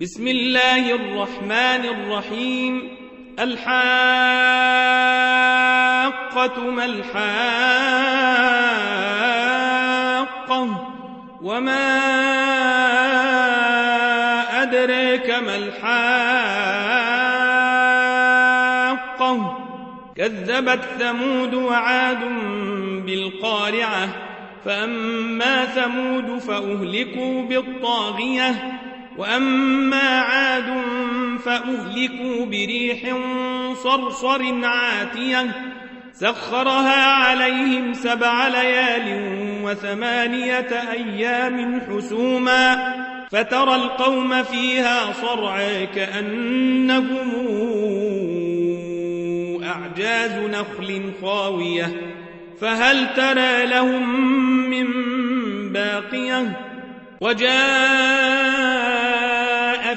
بسم الله الرحمن الرحيم. الحاقة ما الحاقة وما أدريك ما الحاقة. كذبت ثمود وعاد بالقارعة فأما ثمود فأهلكوا بالطاغية. وأما عاد فأهلكوا بريح صرصر عاتية سخرها عليهم سبع ليال وثمانية أيام حسوما فترى القوم فيها صرعا كأنهم أعجاز نخل خاوية فهل ترى لهم من باقية وجاء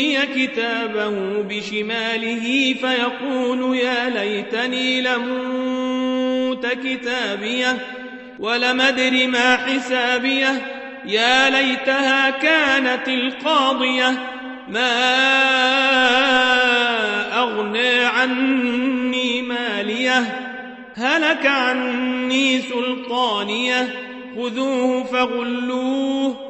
أوتي كتابه بشماله فيقول يا ليتني لموت كتابيه ولم أدر ما حسابيه يا ليتها كانت القاضية ما أغنى عني ماليه هلك عني سلطانيه خذوه فغلوه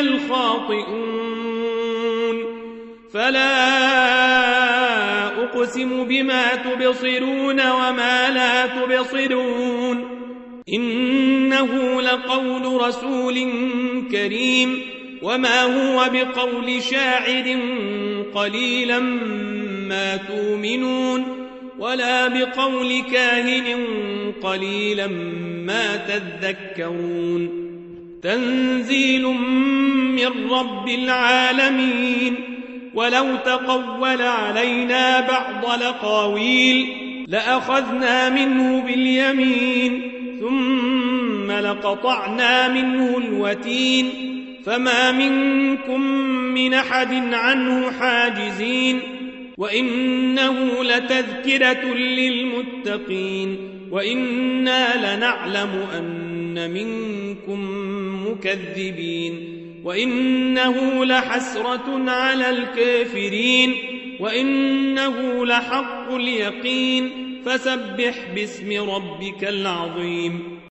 الخاطئون. فلا أقسم بما تبصرون وما لا تبصرون. إنه لقول رسول كريم. وما هو بقول شاعر قليلا ما تؤمنون. ولا بقول كاهن قليلا ما تذكرون. تنزيل من رب العالمين. ولو تقول علينا بعض لقاويل لأخذنا منه باليمين ثم لقطعنا منه الوتين. فما منكم من أحد عنه حاجزين. وإنه لتذكرة للمتقين. وإنا لنعلم أن منكم مكذبين وإنه لحسرة على الكافرين وإنه لحق اليقين فسبح باسم ربك العظيم